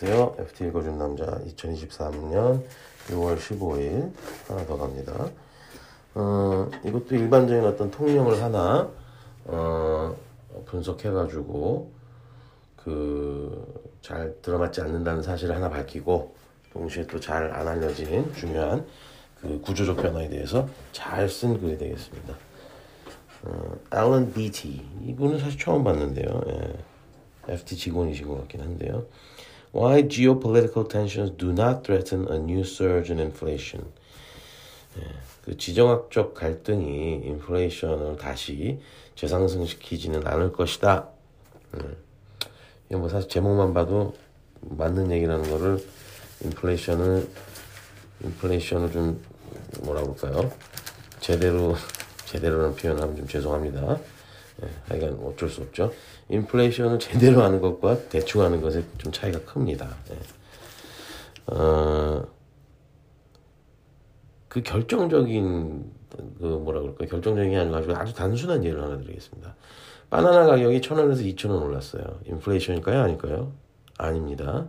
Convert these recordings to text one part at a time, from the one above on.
안녕하세요. FT 읽어준 남자 2023년 6월 15일 하나 더 갑니다. 어, 이것도 일반적인 어떤 통령을 하나 어, 분석해가지고 그 잘 들어맞지 않는다는 사실을 하나 밝히고 동시에 또 잘 안 알려진 중요한 그 구조적 변화에 대해서 잘 쓴 글이 되겠습니다. 어, 앨런 비티 이분은 사실 처음 봤는데요. 예. FT 직원이신 것 같긴 한데요. Why geopolitical tensions do not threaten a new surge in inflation. 예, 그 지정학적 갈등이 인플레이션을 다시 재상승시키지는 않을 것이다. 음. 이게 뭐 사실 제목만 봐도 맞는 얘기라는 거를 인플레이션을 인플레이션을 좀 뭐라 그럴까요? 제대로 제대로는 표현하면 좀 죄송합니다. 예, 하여간 어쩔 수 없죠. 인플레이션을 제대로 하는 것과 대충 하는 것에 좀 차이가 큽니다. 예. 어, 그 결정적인 그 뭐라 그럴까 결정적인 게 아니라 아주 단순한 예를 하나 드리겠습니다. 바나나 가격이 천 원에서 이천 원 올랐어요. 인플레이션일까요? 아닐까요? 아닙니다.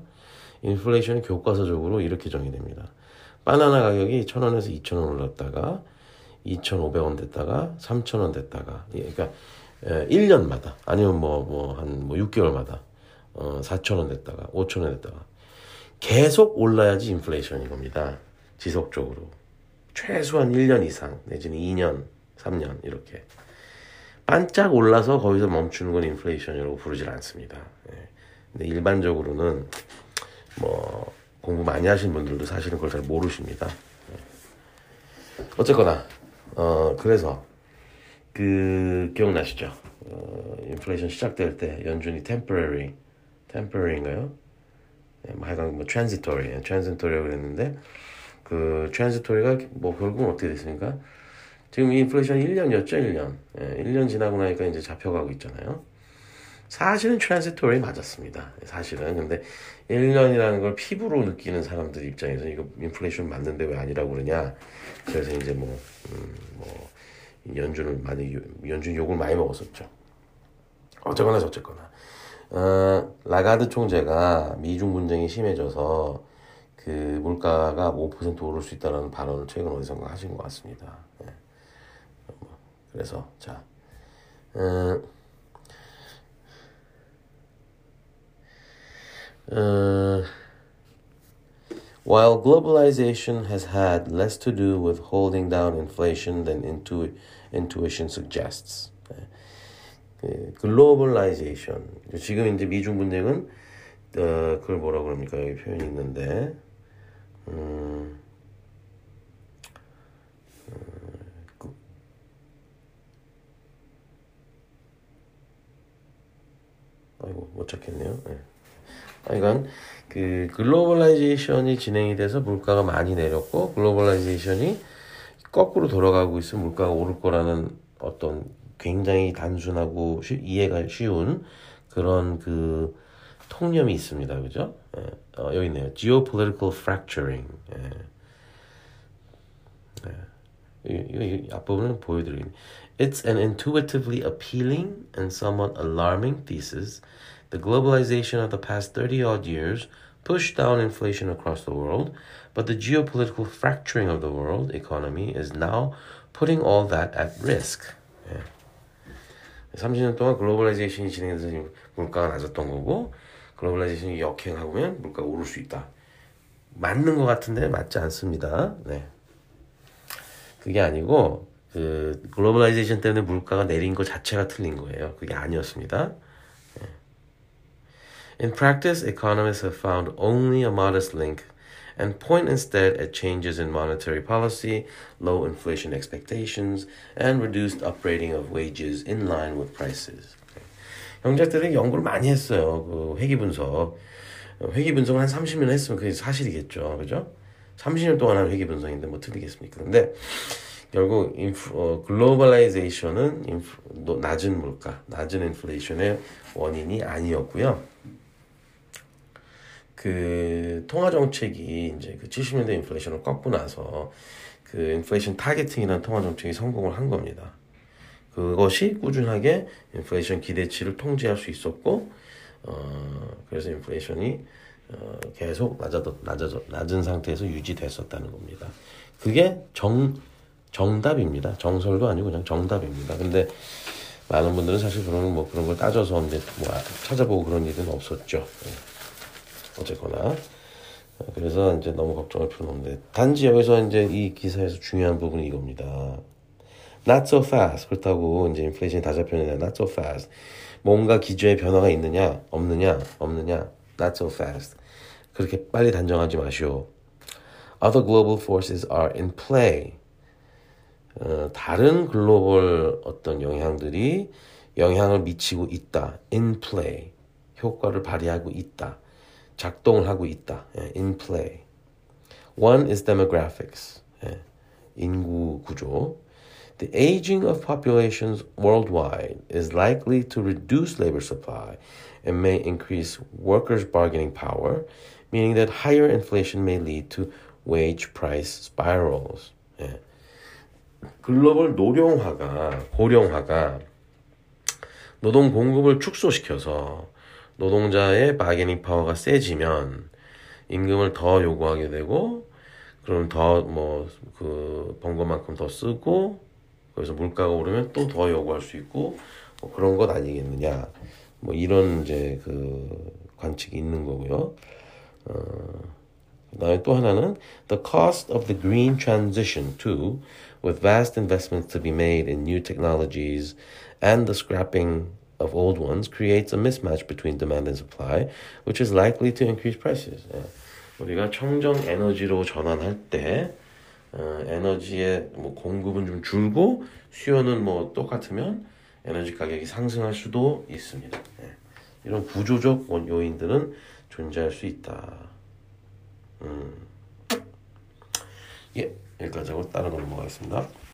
인플레이션이 교과서적으로 이렇게 정의됩니다. 바나나 가격이 천 원에서 이천 원 올랐다가 이천 오백 원 됐다가 삼천 원 됐다가 예, 그러니까 1년마다 아니면 뭐 뭐 한뭐 뭐 6개월마다 어 4천 원 됐다가 5천 원 됐다가 계속 올라야지 인플레이션인 겁니다. 지속적으로 최소한 1년 이상 내지는 2년, 3년 이렇게 반짝 올라서 거기서 멈추는 건 인플레이션이라고 부르질 않습니다. 예. 근데 일반적으로는 뭐 공부 많이 하신 분들도 사실은 그걸 잘 모르십니다. 예. 어쨌거나 어 그래서 그 기억나시죠? 어, 인플레이션 시작될 때 연준이 temporary, temporary인가요? 네, 뭐 하여간 뭐 transitory, transitory라고 그랬는데 그 transitory가 뭐 결국은 어떻게 됐습니까? 지금 인플레이션 1년이었죠, 1년. 예, 1년 지나고 나니까 이제 잡혀가고 있잖아요. 사실은 transitory 맞았습니다. 사실은. 근데 1년이라는 걸 피부로 느끼는 사람들 입장에서 이거 인플레이션 맞는데 왜 아니라고 그러냐. 그래서 이제 뭐, 음, 뭐, 연준을 많이 연준 욕을 많이 먹었었죠. 어쨌거나 저쨌거나 어, 라가드 총재가 미중 분쟁이 심해져서 그 물가가 5% 오를 수 있다는 발언을 최근 어디선가 하신 것 같습니다. 네. 그래서 자 어, 어, While globalization has had less to do with holding down inflation than intu- intuition suggests. 그 글로벌라이제이션 지금 이제 미중 분쟁은 어, 그걸 뭐라 그럽니까 여기 표현이 있는데 음, 그, 아이고 못 찾겠네요. 네. 하여간 그 globalization이 진행이 돼서 물가가 많이 내렸고 globalization이 거꾸로 돌아가고 있으면 물가가 오를 거라는 어떤 굉장히 단순하고 쉬, 이해가 쉬운 그런 그 통념이 있습니다. 그죠? 예. 어, 여기 있네요. geopolitical fracturing. 예. 예. 이, 이, 앞부분은 보여드리겠습니다. It's an intuitively appealing and somewhat alarming thesis The globalization of the past 30 odd years pushed down inflation across the world, but the geopolitical fracturing of the world economy is now putting all that at risk. 예. 30년 동안 글로벌라이제이션이 진행돼서 물가가 낮았던 거고 글로벌라이제이션이 역행하면 물가가 오를 수 있다. 맞는 것 같은데 맞지 않습니다. 네. 그게 아니고 그 글로벌라이제이션 때문에 물가가 내린 것 자체가 틀린 거예요. 그게 아니었습니다. In practice, economists have found only a modest link and point instead at changes in monetary policy, low inflation expectations, and reduced upgrading of wages in line with prices. 경제학들이 연구를 많이 했어요. 그 회계 분석. 회계 분석을 한 30년 했으면 그게 사실이겠죠. 그죠? 30년 동안 한 회귀 분석인데 뭐 틀리겠습니까? 근데 결국 인프, 어, globalization은 인프, 낮은 물가, 낮은 인플레이션의 원인이 아니었고요. 그 통화 정책이 이제 그 70년대 인플레이션을 꺾고 나서 그 inflation targeting이라는 통화 정책이 성공을 한 겁니다. 그것이 꾸준하게 인플레이션 기대치를 통제할 수 있었고 어 그래서 인플레이션이 어, 계속 낮아졌, 낮아졌, 낮은 상태에서 유지됐었다는 겁니다. 그게 정 정답입니다. 정설도 아니고 그냥 정답입니다. 근데 많은 분들은 사실 그런 뭐 그런 걸 따져서 뭐 찾아보고 그런 일은 없었죠. 예. 어쨌거나 그래서 이제 너무 걱정할 필요는 없는데 단지 여기서 이제 이 기사에서 중요한 부분이 이겁니다. Not so fast 그렇다고 이제 인플레이션이 다 잡혀있는데 not so fast 뭔가 기조의 변화가 있느냐 없느냐 없느냐 not so fast 그렇게 빨리 단정하지 마시오. Other global forces are in play. 어, 다른 글로벌 어떤 영향들이 영향을 미치고 있다. in play. 효과를 발휘하고 있다. 작동을 하고 있다. 예, in play. One is demographics. 예, 인구 구조. The aging of populations worldwide is likely to reduce labor supply and may increase workers' bargaining power, meaning that higher inflation may lead to wage price spirals. 예. 글로벌 노령화가 고령화가 노동 공급을 축소시켜서 노동자의 바게닝 파워가 세지면 임금을 더 요구하게 되고 그럼 더 뭐 그번 것만큼 더 쓰고 그래서 물가가 오르면 또 더 요구할 수 있고 뭐 그런 것 아니겠느냐 뭐 이런 이제 그 관측이 있는 거고요. 어, 그다음에 또 하나는 the cost of the green transition too, with vast investments to be made in new technologies and the scrapping of old ones creates a mismatch between demand and supply, which is likely to increase prices. 예. 우리가 청정 에너지로 전환할 때 어, 에너지의 뭐 공급은 좀 줄고 수요는 뭐 똑같으면 에너지 가격이 상승할 수도 있습니다. 예. 이런 구조적 원- 요인들은 존재할 수 있다. 음. 예, 여기까지 하고 다른 거 넘어가겠습니다.